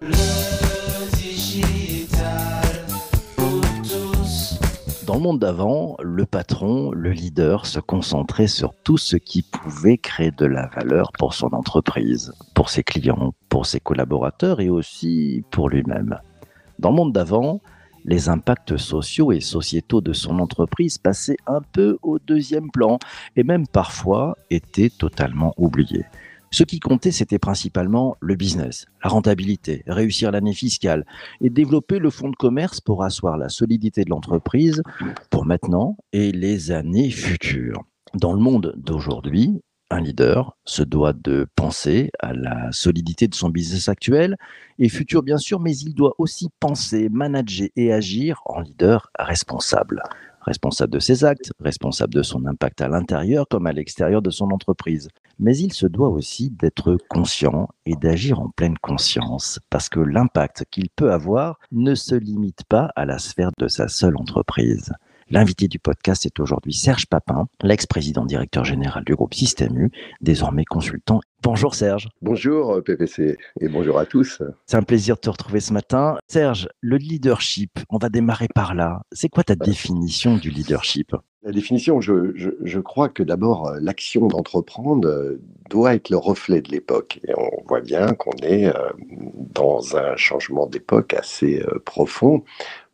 Dans le monde d'avant, le patron, le leader se concentrait sur tout ce qui pouvait créer de la valeur pour son entreprise, pour ses clients, pour ses collaborateurs et aussi pour lui-même. Dans le monde d'avant, les impacts sociaux et sociétaux de son entreprise passaient un peu au deuxième plan et même parfois étaient totalement oubliés. Ce qui comptait, c'était principalement le business, la rentabilité, réussir l'année fiscale et développer le fonds de commerce pour asseoir la solidité de l'entreprise pour maintenant et les années futures. Dans le monde d'aujourd'hui, un leader se doit de penser à la solidité de son business actuel et futur bien sûr, mais il doit aussi penser, manager et agir en leader responsable. Responsable de ses actes, responsable de son impact à l'intérieur comme à l'extérieur de son entreprise. Mais il se doit aussi d'être conscient et d'agir en pleine conscience parce que l'impact qu'il peut avoir ne se limite pas à la sphère de sa seule entreprise. L'invité du podcast est aujourd'hui Serge Papin, l'ex-président directeur général du groupe Système U, désormais consultant. Bonjour Serge. Bonjour PPC et bonjour à tous. C'est un plaisir de te retrouver ce matin. Serge, le leadership, on va démarrer par là. C'est quoi ta définition du leadership? La définition, je, crois que d'abord, l'action d'entreprendre doit être le reflet de l'époque. Et on voit bien qu'on est dans un changement d'époque assez profond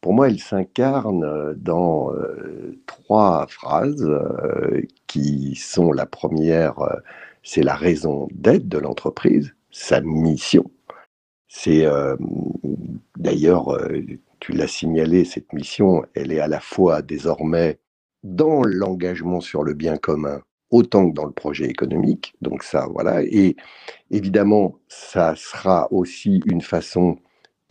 pour moi, il s'incarne euh, dans euh, trois phrases euh, qui sont la première, c'est la raison d'être de l'entreprise, sa mission. C'est d'ailleurs, tu l'as signalé, cette mission, elle est à la fois désormais dans l'engagement sur le bien commun autant que dans le projet économique. Donc ça, voilà. Et évidemment, ça sera aussi une façon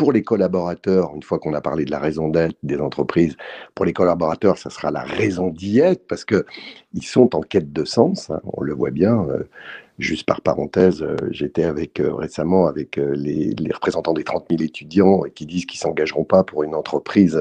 pour les collaborateurs, une fois qu'on a parlé de la raison d'être des entreprises, pour les collaborateurs, ça sera la raison d'y être parce qu'ils sont en quête de sens. Hein, on le voit bien. Euh, juste par parenthèse, euh, j'étais avec euh, récemment avec les, représentants des 30 000 étudiants qui disent qu'ils s'engageront pas pour une entreprise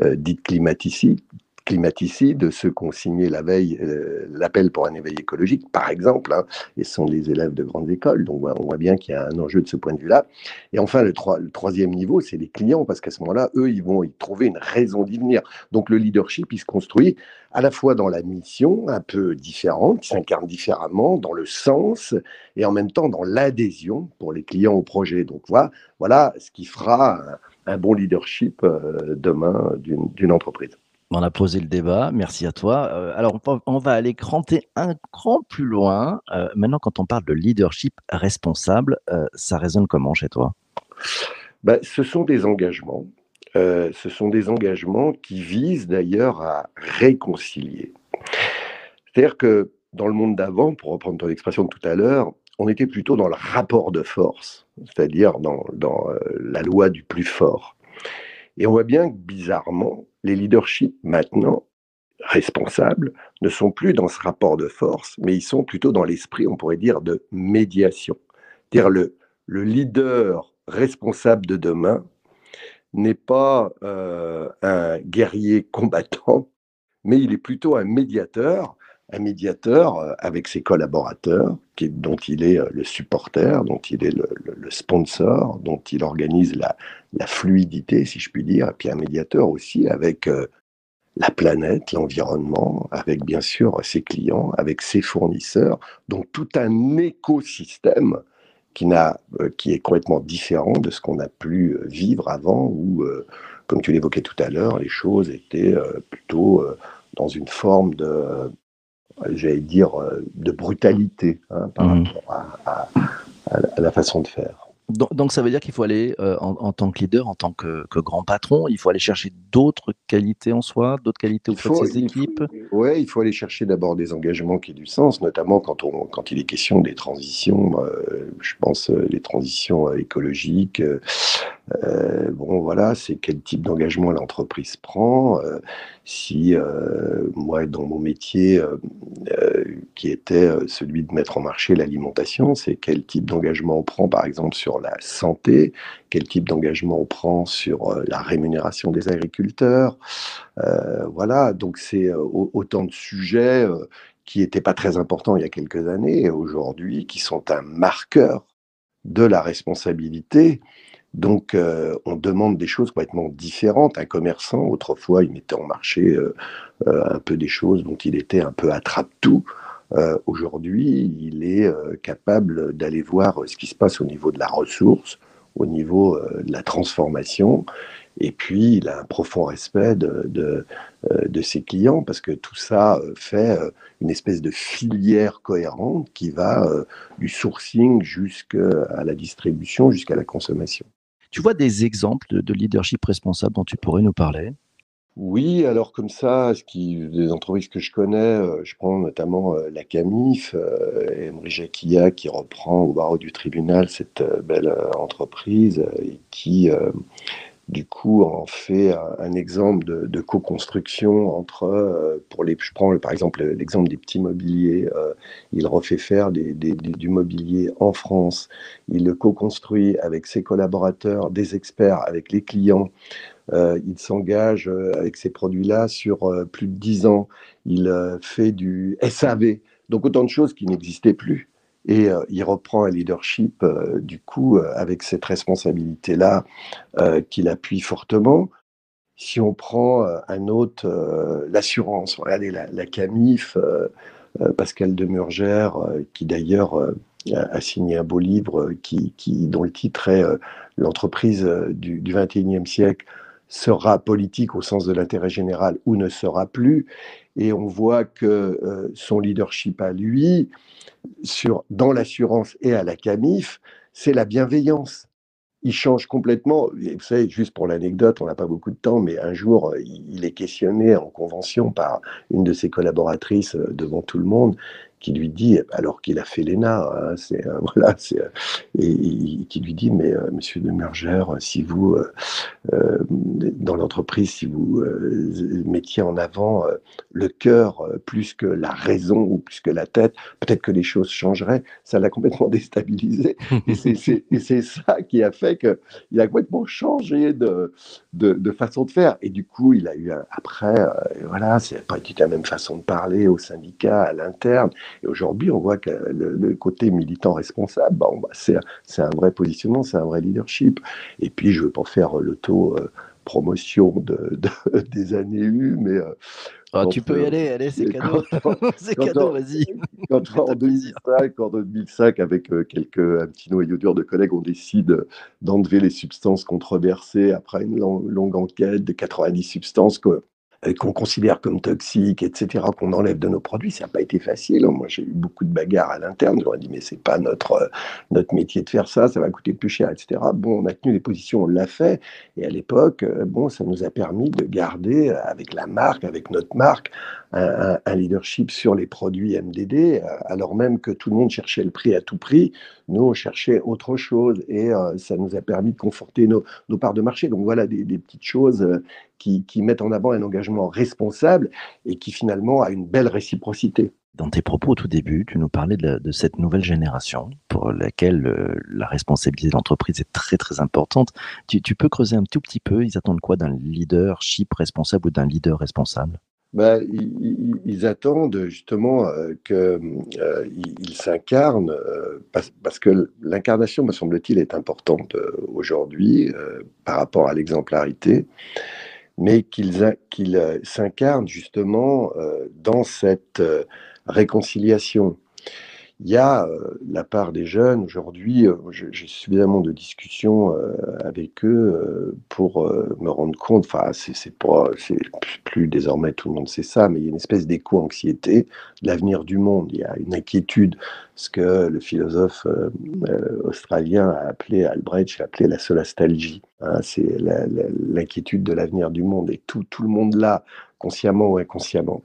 dite climaticide, climaticides, ceux qui ont signé la veille euh, l'appel pour un éveil écologique, par exemple, hein, et sont des élèves de grandes écoles, donc on voit bien qu'il y a un enjeu de ce point de vue-là. Et enfin, le, troisième niveau, c'est les clients, parce qu'à ce moment-là, eux, ils vont y trouver une raison d'y venir. Donc le leadership, il se construit à la fois dans la mission, un peu différente, qui s'incarne différemment, dans le sens, et en même temps dans l'adhésion pour les clients au projet. Donc voilà, voilà ce qui fera un bon leadership euh, demain d'une entreprise. On a posé le débat, merci à toi. Euh, alors, on va aller cranter un cran plus loin. Euh, maintenant, quand on parle de leadership responsable, euh, ça résonne comment chez toi? Bah, Ce sont des engagements. ce sont des engagements qui visent d'ailleurs à réconcilier. C'est-à-dire que dans le monde d'avant, pour reprendre ton expression de tout à l'heure, on était plutôt dans le rapport de force, c'est-à-dire dans, dans la loi du plus fort. Et on voit bien que bizarrement, les leaderships maintenant responsables ne sont plus dans ce rapport de force, mais ils sont plutôt dans l'esprit, on pourrait dire, de médiation. Dire le, le leader responsable de demain n'est pas euh, un guerrier combattant, mais il est plutôt un médiateur un médiateur euh, avec ses collaborateurs, dont il est euh, le supporter, dont il est le, sponsor, dont il organise la, fluidité, si je puis dire, et puis un médiateur aussi avec euh, la planète, l'environnement, avec bien sûr ses clients, avec ses fournisseurs, donc tout un écosystème qui est complètement différent de ce qu'on a pu vivre avant, où, comme tu l'évoquais tout à l'heure, les choses étaient plutôt dans une forme de j'allais dire, euh, de brutalité hein, par mmh. rapport à, la façon de faire. Donc, ça veut dire qu'il faut aller, euh, en, tant que leader, en tant que, grand patron, il faut aller chercher d'autres qualités en soi, d'autres qualités auprès de ses équipes? Oui, il faut aller chercher d'abord des engagements qui aient du sens, notamment quand, on, quand il est question des transitions, euh, je pense les transitions écologiques, euh, bon, voilà, c'est quel type d'engagement l'entreprise prend. Euh, si euh, moi, dans mon métier, qui était celui de mettre en marché l'alimentation, c'est quel type d'engagement on prend, par exemple, sur la santé, quel type d'engagement on prend sur la rémunération des agriculteurs. voilà, donc c'est autant de sujets qui n'étaient pas très importants il y a quelques années et aujourd'hui qui sont un marqueur de la responsabilité Donc, euh, on demande des choses complètement différentes. Un commerçant, autrefois, il mettait en marché euh, euh, un peu des choses dont il était un peu attrape-tout. Aujourd'hui, il est capable d'aller voir ce qui se passe au niveau de la ressource, au niveau de la transformation. Et puis, il a un profond respect de, de, de ses clients parce que tout ça fait une espèce de filière cohérente qui va du sourcing jusqu'à la distribution, jusqu'à la consommation. Tu vois des exemples de, leadership responsable dont tu pourrais nous parler? Oui, alors comme ça, ce qui, des entreprises que je connais, euh, je prends notamment euh, la Camif, euh, Emery Jacquilla qui reprend au barreau du tribunal cette belle entreprise et qui du coup, on fait un, exemple de, co-construction entre, euh, pour les, je prends par exemple l'exemple des petits mobiliers, euh, il refait faire du mobilier en France, il le co-construit avec ses collaborateurs, des experts, avec les clients, euh, il s'engage avec ces produits-là sur plus de 10 ans, il fait du SAV, donc autant de choses qui n'existaient plus. Et euh, il reprend un leadership, euh, du coup, euh, avec cette responsabilité-là, qu'il appuie fortement. Si on prend un autre, l'assurance, regardez la, la CAMIF, Pascal Demurgère, qui d'ailleurs a signé un beau livre qui, qui dont le titre est L'entreprise du, du 21e siècle sera politique au sens de l'intérêt général ou ne sera plus. Et on voit que son leadership à lui, sur, dans l'assurance et à la CAMIF, c'est la bienveillance. Il change complètement. Vous savez, juste pour l'anecdote, on n'a pas beaucoup de temps, mais un jour, il est questionné en convention par une de ses collaboratrices euh, devant tout le monde qui lui dit, alors qu'il a fait l'ENA, hein, euh, voilà, euh, et, qui lui dit, mais euh, monsieur de Murger, si vous, dans l'entreprise, si vous mettiez en avant le cœur plus que la raison ou plus que la tête, peut-être que les choses changeraient. Ça l'a complètement déstabilisé. et, c'est, et ça qui a fait qu'il a complètement changé de, de, de, façon de faire. Et du coup, il a eu, après, voilà, c'est pas du tout la même façon de parler au syndicat, à l'interne. Et aujourd'hui, on voit que le, côté militant responsable, bah, c'est un vrai positionnement, c'est un vrai leadership. Et puis, je ne veux pas faire le taux euh, promotion de, des années U, mais. Euh, ah, tu peux y euh, aller, allez, c'est cadeau. c'est cadeau, vas-y. Quand en 2005, en 2005, avec quelques, un petit noyau dur de collègues, on décide d'enlever les substances controversées après une longue enquête de 90 substances euh, qu'on considère comme toxiques, etc., qu'on enlève de nos produits, ça n'a pas été facile. Hein. Moi, j'ai eu beaucoup de bagarres à l'interne. J'aurais dit, mais c'est pas notre, euh, notre métier de faire ça, ça va coûter plus cher, etc. Bon, on a tenu les positions, on l'a fait. Et à l'époque, euh, bon, ça nous a permis de garder, avec la marque, avec notre marque, un, leadership sur les produits MDD, alors même que tout le monde cherchait le prix à tout prix. Nous, on cherchait autre chose et ça nous a permis de conforter nos, parts de marché. Donc voilà des, petites choses qui, mettent en avant un engagement responsable et qui finalement a une belle réciprocité. Dans tes propos au tout début, tu nous parlais de, cette nouvelle génération pour laquelle euh, la responsabilité de l'entreprise est très très importante. Tu, peux creuser un tout petit peu, ils attendent quoi d'un leadership responsable ou d'un leader responsable? Ben, ils, attendent justement euh, qu'il euh, s'incarne, parce, que l'incarnation, me semble-t-il, est importante aujourd'hui par rapport à l'exemplarité mais qu'ils euh, s'incarnent justement euh, dans cette euh, réconciliation. Il y a la part des jeunes, aujourd'hui, j'ai suffisamment de discussions avec eux pour me rendre compte, enfin, c'est pas, plus désormais tout le monde sait ça, mais il y a une espèce d'éco-anxiété de l'avenir du monde. Il y a une inquiétude, ce que le philosophe australien a appelé, Albrecht a appelé la solastalgie. Hein, c'est l'inquiétude de l'avenir du monde et tout, tout le monde là, consciemment ou inconsciemment.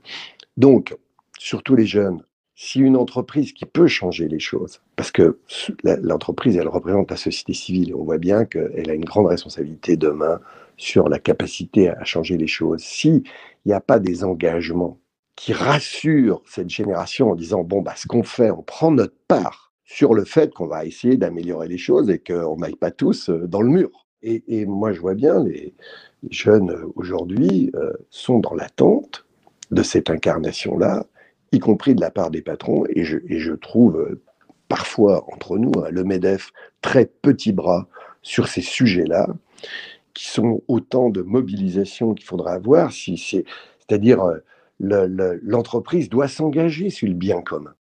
Donc, surtout les jeunes, si une entreprise qui peut changer les choses, parce que l'entreprise, elle représente la société civile, on voit bien qu'elle a une grande responsabilité demain sur la capacité à changer les choses. S'il n'y a pas des engagements qui rassurent cette génération en disant, bon, bah, ce qu'on fait, on prend notre part sur le fait qu'on va essayer d'améliorer les choses et qu'on n'aille pas tous euh, dans le mur. Et, moi, je vois bien, les, jeunes euh, aujourd'hui euh, sont dans l'attente de cette incarnation-là, y compris de la part des patrons. Et je, je trouve euh, parfois entre nous, hein, le MEDEF, très petit bras sur ces sujets-là, qui sont autant de mobilisations qu'il faudra avoir, si c'est-à-dire euh, l'entreprise doit s'engager sur le bien commun.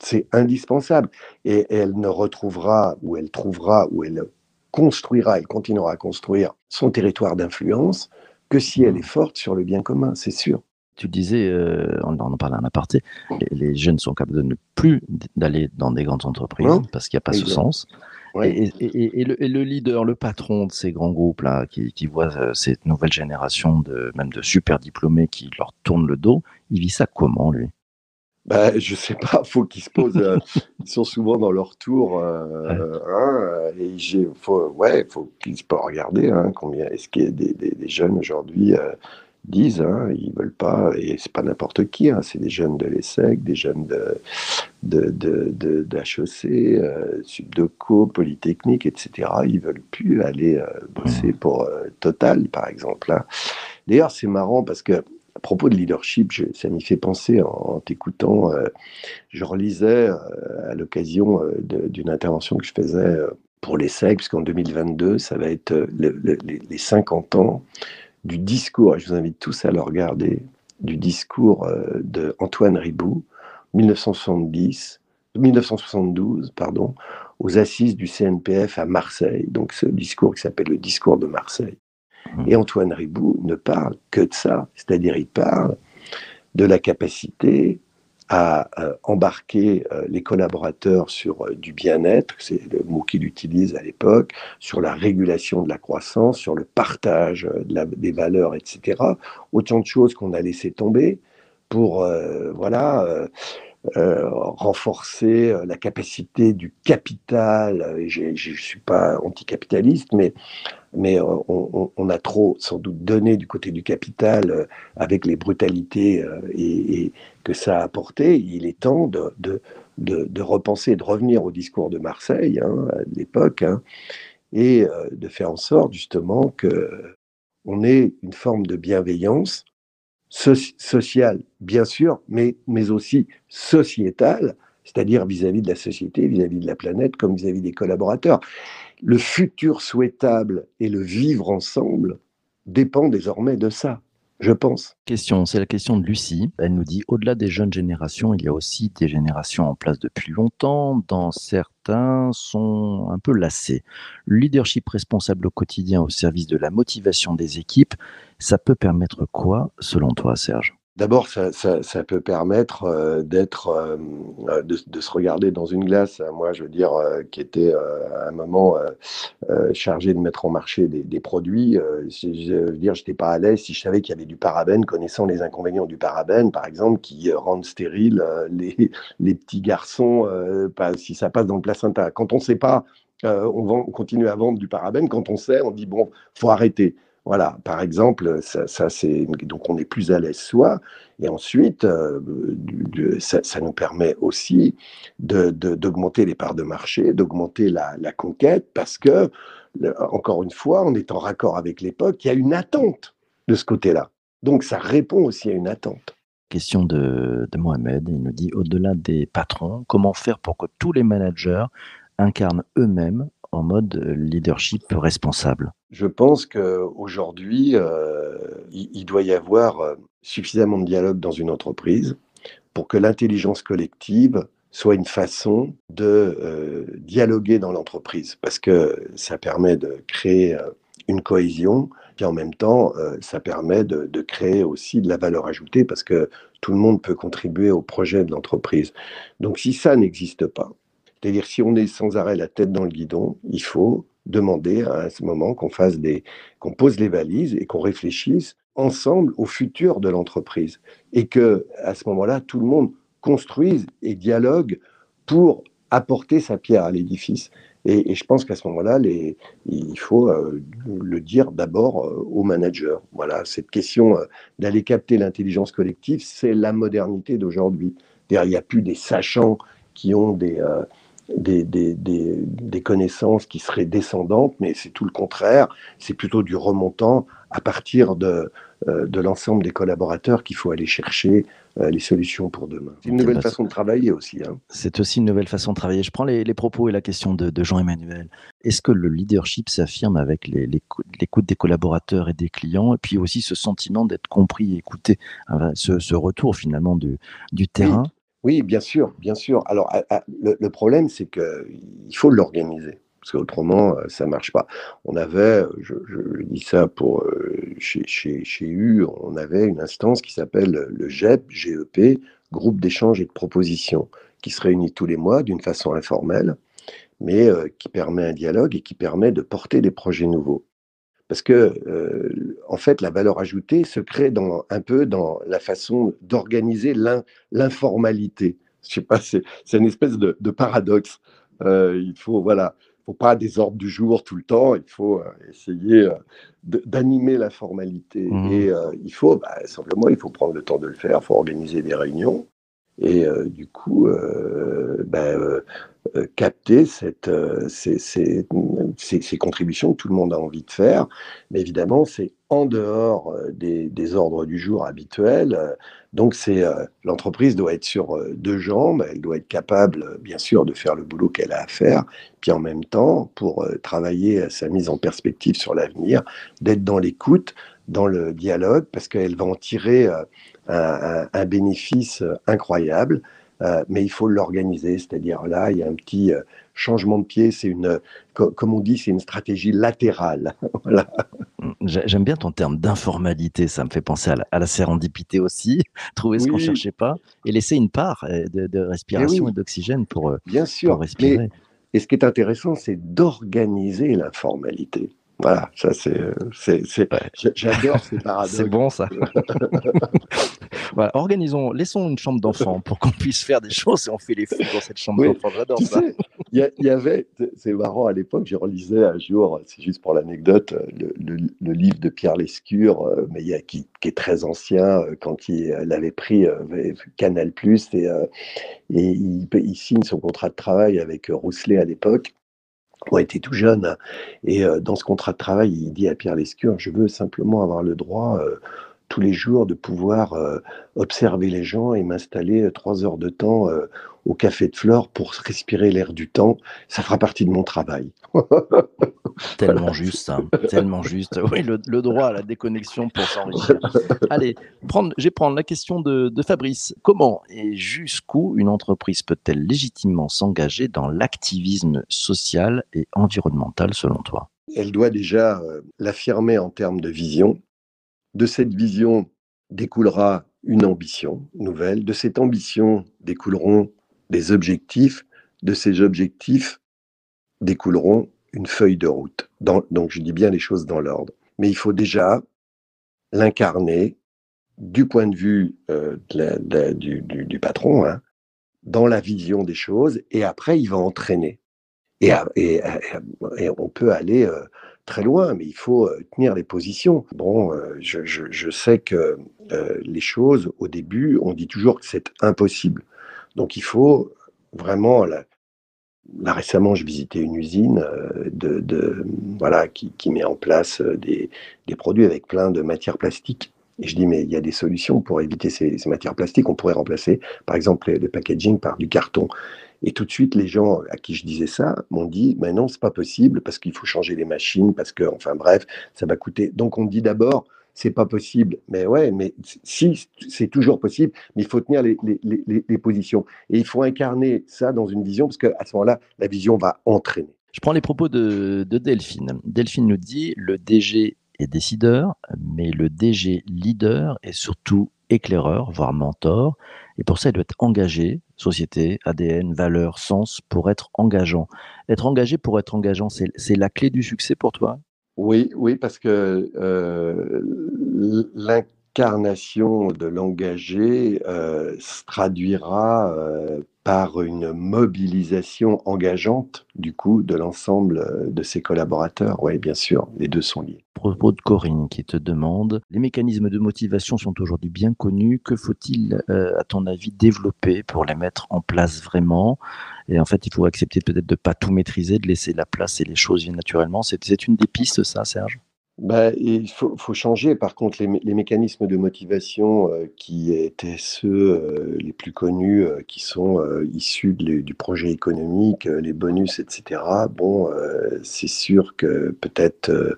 C'est indispensable. Et elle ne retrouvera, ou elle trouvera, ou elle construira, elle continuera à construire son territoire d'influence que si elle est forte sur le bien commun, c'est sûr. Tu disais, euh, on en parlait en aparté, les, jeunes sont capables de ne plus d'aller dans des grandes entreprises parce qu'il n'y a pas ce sens. Et, le, leader, le patron de ces grands groupes-là, qui, qui voit euh, cette nouvelle génération de même de super diplômés qui leur tournent le dos, il vit ça comment, lui? Bah, je sais pas, faut qu'ils se posent. Euh, ils sont souvent dans leur tour, euh, hein, et il faut, ouais, faut qu'ils se regarder hein, combien est-ce qu'il y a des, des, jeunes aujourd'hui disent, hein, ils veulent pas, et c'est pas n'importe qui, hein, c'est des jeunes de l'ESSEC, des jeunes de, de, de, d'HEC, euh, Subdeco, Polytechnique, etc. Ils veulent plus aller euh, bosser mmh. pour euh, Total, par exemple. Hein. D'ailleurs, c'est marrant parce que à propos de leadership, ça m'y fait penser en, t'écoutant. Je relisais à l'occasion d'une intervention que je faisais pour l'ESSEC, puisqu'en 2022, ça va être les 50 ans du discours, et je vous invite tous à le regarder, du discours euh, de Antoine Ribou, 1970, 1972, pardon, aux assises du CNPF à Marseille. Donc ce discours qui s'appelle le discours de Marseille. Mmh. Et Antoine Ribou ne parle que de ça, c'est-à-dire il parle de la capacité à euh, embarquer euh, les collaborateurs sur euh, du bien-être, c'est le mot qu'il utilise à l'époque, sur la régulation de la croissance, sur le partage des valeurs, etc. Autant de choses qu'on a laissé tomber pour voilà euh, renforcer euh, la capacité du capital. Euh, je ne suis pas anticapitaliste, mais, on, a trop sans doute donné du côté du capital avec les brutalités et, que ça a apporté. Il est temps de, de, de, repenser, de revenir au discours de Marseille hein, à l'époque, hein, et de faire en sorte justement que on ait une forme de bienveillance social, bien sûr, mais, mais aussi sociétal, c'est-à-dire vis-à-vis de la société, vis-à-vis de la planète, comme vis-à-vis des collaborateurs. Le futur souhaitable et le vivre ensemble dépend désormais de ça je pense. Question, c'est la question de Lucie. Elle nous dit, au-delà des jeunes générations, il y a aussi des générations en place depuis longtemps, dont certains sont un peu lassés. Le leadership responsable au quotidien au service de la motivation des équipes, ça peut permettre quoi, selon toi, Serge? D'abord, ça, peut permettre euh, euh, euh, de, se regarder dans une glace. Moi, je veux dire, qui était à un moment chargé de mettre en marché des, produits. je veux dire, j'étais pas à l'aise si je savais qu'il y avait du parabène, connaissant les inconvénients du parabène, par exemple, qui rendent stériles les, petits garçons, si ça passe dans le placenta. Quand on ne sait pas, on, on continue à vendre du parabène. Quand on sait, on dit bon, faut arrêter. Voilà, par exemple, ça, c'est donc on est plus à l'aise soi, et ensuite euh, ça, nous permet aussi d'augmenter les parts de marché, d'augmenter la, conquête, parce que encore une fois, on est en raccord avec l'époque, il y a une attente de ce côté-là. Donc ça répond aussi à une attente. Question de, de Mohamed, il nous dit au-delà des patrons, comment faire pour que tous les managers incarnent eux-mêmes en mode leadership responsable Je pense qu'aujourd'hui, euh, il, doit y avoir euh, suffisamment de dialogue dans une entreprise pour que l'intelligence collective soit une façon de euh, dialoguer dans l'entreprise, parce que ça permet de créer une cohésion, et en même temps, ça permet de, créer aussi de la valeur ajoutée, parce que tout le monde peut contribuer au projet de l'entreprise. Donc si ça n'existe pas, c'est-à-dire, si on est sans arrêt la tête dans le guidon, il faut demander à ce moment qu'on fasse des, qu'on pose les valises et qu'on réfléchisse ensemble au futur de l'entreprise. Et que, à ce moment-là, tout le monde construise et dialogue pour apporter sa pierre à l'édifice. Et, je pense qu'à ce moment-là, il faut euh, le dire d'abord euh, aux managers. Voilà, cette question euh, d'aller capter l'intelligence collective, c'est la modernité d'aujourd'hui. Il n'y a plus des sachants qui ont des, des, des, des, connaissances qui seraient descendantes, mais c'est tout le contraire. C'est plutôt du remontant à partir de, de l'ensemble des collaborateurs qu'il faut aller chercher les solutions pour demain. C'est une nouvelle façon de travailler aussi. Hein. C'est aussi une nouvelle façon de travailler. Je prends les, propos et la question de, Jean-Emmanuel. Est-ce que le leadership s'affirme avec l'écoute des collaborateurs et des clients, et puis aussi ce sentiment d'être compris et écouté, ce, retour finalement du, terrain oui, bien sûr, bien sûr. Alors, le, problème, c'est qu'il faut l'organiser parce qu'autrement, euh, ça ne marche pas. On avait, euh, je, dis ça pour euh, chez, chez, chez, U, on avait une instance qui s'appelle le GEP, GEP, Groupe d'échange et de propositions, qui se réunit tous les mois d'une façon informelle, mais qui permet un dialogue et qui permet de porter des projets nouveaux. Parce que, en fait, la valeur ajoutée se crée dans, un peu dans la façon d'organiser l'informalité. Je sais pas, c'est une espèce de, paradoxe. il faut, voilà, faut pas des ordres du jour tout le temps. Il faut essayer d'animer la formalité. Mmh. Et il faut, bah, simplement, il faut prendre le temps de le faire. Il faut organiser des réunions. Et du coup, euh, capter cette, euh, ces, contributions que tout le monde a envie de faire. Mais évidemment, c'est en dehors euh, des, ordres du jour habituels. Donc, c'est l'entreprise doit être sur deux jambes. Elle doit être capable, bien sûr, de faire le boulot qu'elle a à faire. Puis en même temps, pour travailler à sa mise en perspective sur l'avenir, d'être dans l'écoute, dans le dialogue, parce qu'elle va en tirer un bénéfice incroyable. Euh, mais il faut l'organiser. C'est-à-dire là, il y a un petit euh, changement de pied. C'est une, comme on dit, c'est une stratégie latérale. voilà. J'aime bien ton terme d'informalité. Ça me fait penser à la, sérendipité aussi. Trouver ce qu'on cherchait pas et laisser une part euh, de, respiration et, d'oxygène pour, bien sûr, respirer. et ce qui est intéressant, c'est d'organiser l'informalité. Voilà, ça c'est, c'est, j'adore ces paradoxes. C'est bon ça. voilà, organisons, laissons une chambre d'enfant pour qu'on puisse faire des choses et on fait les fous dans cette chambre d'enfant. J'adore ça. Il y, avait, c'est marrant à l'époque, j'ai relisais un jour, c'est juste pour l'anecdote, le, le, livre de Pierre Lescure, euh, mais il qui, qui, est très ancien, euh, quand il, avait pris euh, Canal Plus et, et il, il signe son contrat de travail avec Rousselet à l'époque on était tout jeune. Et euh, dans ce contrat de travail, il dit à Pierre Lescure, je veux simplement avoir le droit euh, tous les jours de pouvoir euh, observer les gens et m'installer trois heures de temps au café de Flore pour respirer l'air du temps. Ça fera partie de mon travail. tellement juste, tellement juste. Oui, le, droit à la déconnexion pour s'enrichir. Allez, prendre, je vais prendre la question de, de Fabrice. Comment et jusqu'où une entreprise peut-elle légitimement s'engager dans l'activisme social et environnemental selon toi? Elle doit déjà l'affirmer en termes de vision, de cette vision découlera une ambition nouvelle. De cette ambition découleront des objectifs. De ces objectifs découleront une feuille de route. donc je dis bien les choses dans l'ordre. Mais il faut déjà l'incarner du point de vue euh, du, patron, hein, dans la vision des choses, et après il va entraîner. Et, on peut aller euh, très loin, mais il faut euh, tenir les positions. Bon, euh, je, sais que euh, les choses, au début, on dit toujours que c'est impossible. Donc il faut vraiment... Là, récemment, je visitais une usine de, voilà, qui, met en place des, produits avec plein de matières plastiques. Et je dis, mais il y a des solutions pour éviter ces, matières plastiques. On pourrait remplacer, par exemple, le packaging par du carton. Et tout de suite, les gens à qui je disais ça m'ont dit, mais non, c'est pas possible parce qu'il faut changer les machines, parce que, enfin bref, ça va coûter. Donc on dit d'abord, c'est pas possible. Mais ouais, mais si, c'est toujours possible, mais il faut tenir les, positions. Et il faut incarner ça dans une vision, parce qu'à ce moment-là, la vision va entraîner. Je prends les propos de Delphine. Delphine nous dit, le DG est décideur, mais le DG leader est surtout éclaireur, voire mentor. Et pour ça, il doit être engagé, société, ADN, valeur, sens, pour être engageant. Être engagé pour être engageant, c'est la clé du succès pour toi? Oui, oui, parce que euh, l'incarnation de l'engagé euh, se traduira euh, par une mobilisation engageante du coup de l'ensemble euh, de ses collaborateurs. Oui, bien sûr, les deux sont liés. Propos de Corinne qui te demande, les mécanismes de motivation sont aujourd'hui bien connus. Que faut-il, euh, à ton avis, développer pour les mettre en place vraiment? Et en fait, il faut accepter peut-être de pas tout maîtriser, de laisser la place et les choses viennent naturellement. C'est une des pistes, ça, Serge? Bah, il faut, changer, par contre, les, mécanismes de motivation euh, qui étaient ceux euh, les plus connus, euh, qui sont issus du projet économique, les bonus, etc. Bon, c'est sûr que peut-être,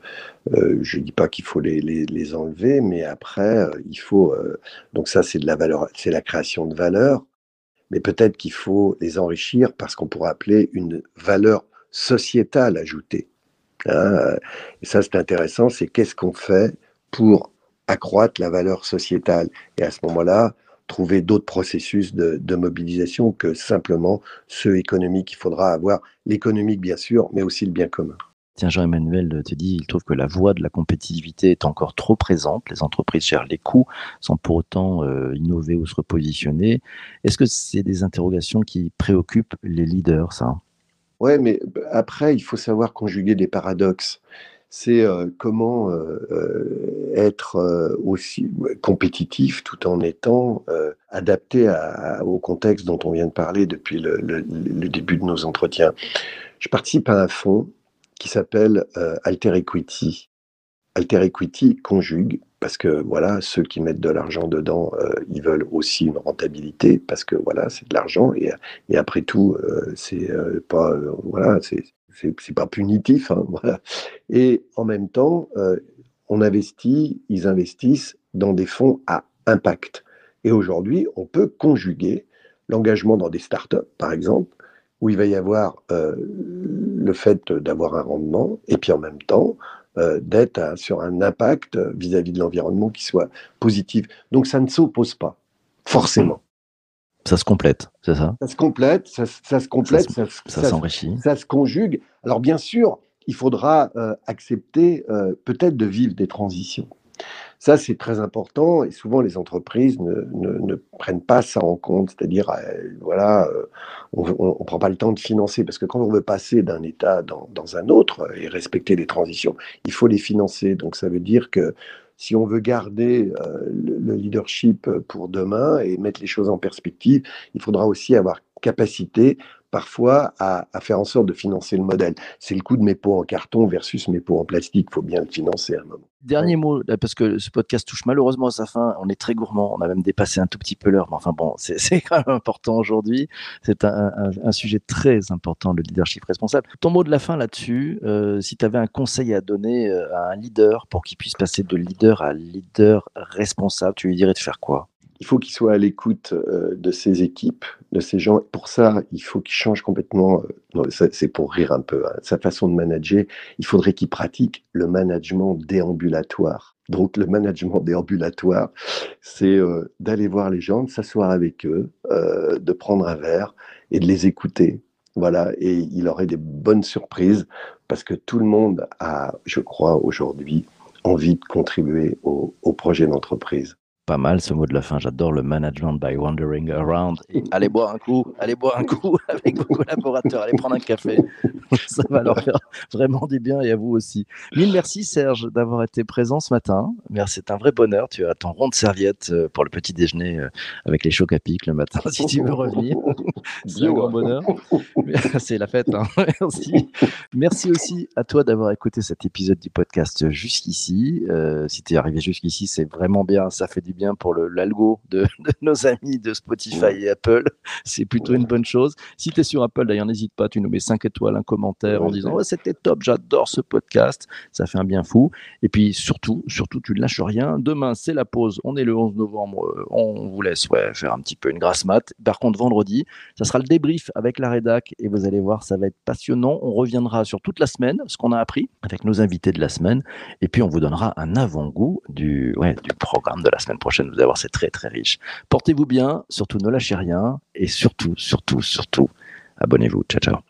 je ne dis pas qu'il faut les, les, les, enlever, mais après, il faut. donc, ça, c'est de la valeur, c'est la création de valeur, mais peut-être qu'il faut les enrichir parce qu'on pourrait appeler une valeur sociétale ajoutée. Et ça, c'est intéressant, c'est qu'est-ce qu'on fait pour accroître la valeur sociétale et à ce moment-là, trouver d'autres processus de, mobilisation que simplement ceux économiques. Il faudra avoir l'économique, bien sûr, mais aussi le bien commun. Tiens, Jean-Emmanuel te dit, il trouve que la voie de la compétitivité est encore trop présente. Les entreprises gèrent les coûts sans pour autant euh, innover ou se repositionner. Est-ce que c'est des interrogations qui préoccupent les leaders, ça? Ouais, mais après, il faut savoir conjuguer des paradoxes. C'est euh, comment euh, euh, être aussi compétitif tout en étant adapté au contexte dont on vient de parler depuis le, le, début de nos entretiens. Je participe à un fonds qui s'appelle Alter Equity. Alter Equity conjugue parce que voilà, ceux qui mettent de l'argent dedans, euh, ils veulent aussi une rentabilité parce que voilà, c'est de l'argent et, après tout, euh, c'est euh, pas voilà, c'est pas punitif, hein. Et en même temps, on investit, ils investissent dans des fonds à impact. Et aujourd'hui, on peut conjuguer l'engagement dans des startups, par exemple, où il va y avoir le fait d'avoir un rendement, et puis en même temps, euh, d'être sur un impact vis-à-vis de l'environnement qui soit positif. Donc ça ne s'oppose pas, forcément. Ça se complète, c'est ça? Ça se complète, ça, se complète, ça, s'enrichit. Ça, se conjugue. Alors bien sûr, il faudra euh, accepter euh, peut-être de vivre des transitions. Ça, c'est très important et souvent les entreprises ne, ne, prennent pas ça en compte. C'est-à-dire, euh, voilà, euh, on ne prend pas le temps de financer parce que quand on veut passer d'un état dans, un autre et respecter les transitions, il faut les financer. Donc, ça veut dire que si on veut garder euh, le leadership pour demain et mettre les choses en perspective, il faudra aussi avoir capacité parfois à, faire en sorte de financer le modèle. C'est le coût de mes pots en carton versus mes pots en plastique. Il faut bien le financer à un moment. Dernier mot, parce que ce podcast touche malheureusement à sa fin. On est très gourmand. On a même dépassé un tout petit peu l'heure. Mais enfin bon, c'est quand même important aujourd'hui. C'est un, sujet très important, le leadership responsable. Ton mot de la fin là-dessus, euh, si tu avais un conseil à donner euh, à un leader pour qu'il puisse passer de leader à leader responsable, tu lui dirais de faire quoi? Il faut qu'il soit à l'écoute euh, de ses équipes, de ces gens. Pour ça, il faut qu'il change complètement, euh, c'est pour rire un peu, hein, sa façon de manager. Il faudrait qu'il pratique le management déambulatoire. Donc le management déambulatoire, c'est euh, d'aller voir les gens, de s'asseoir avec eux, de prendre un verre et de les écouter. Voilà, et il aurait des bonnes surprises parce que tout le monde a, je crois, aujourd'hui envie de contribuer au projet d'entreprise pas mal ce mot de la fin. J'adore le management by wandering around. allez boire un coup, allez boire un coup avec vos collaborateurs, allez prendre un café. Ça va leur faire vraiment du bien et à vous aussi. Mille merci Serge d'avoir été présent ce matin. Merci, c'est un vrai bonheur. Tu as ton rond de serviette euh, pour le petit déjeuner euh, avec les chocs à pic le matin si tu veux revenir. C'est un grand bonheur. C'est la fête. Hein. Merci. Merci aussi à toi d'avoir écouté cet épisode du podcast jusqu'ici. Euh, si tu es arrivé jusqu'ici, c'est vraiment bien. Ça fait du bien pour l'algo de, nos amis de Spotify et Apple. C'est plutôt une bonne chose. Si tu es sur Apple, d'ailleurs, n'hésite pas, tu nous mets 5 étoiles, un commentaire en disant c'était top, j'adore ce podcast. Ça fait un bien fou. Et puis surtout, surtout, tu ne lâches rien. Demain, c'est la pause. On est le 11 novembre. Euh, on vous laisse ouais, faire un petit peu une grasse mat. Par contre, vendredi, ça sera le débrief avec la rédac et vous allez voir, ça va être passionnant. On reviendra sur toute la semaine, ce qu'on a appris avec nos invités de la semaine. Et puis, on vous donnera un avant-goût du, ouais, du programme de la semaine prochaine. Vous allez voir, c'est très très riche. Portez-vous bien, surtout ne lâchez rien et surtout, surtout, surtout, abonnez-vous. Ciao, ciao.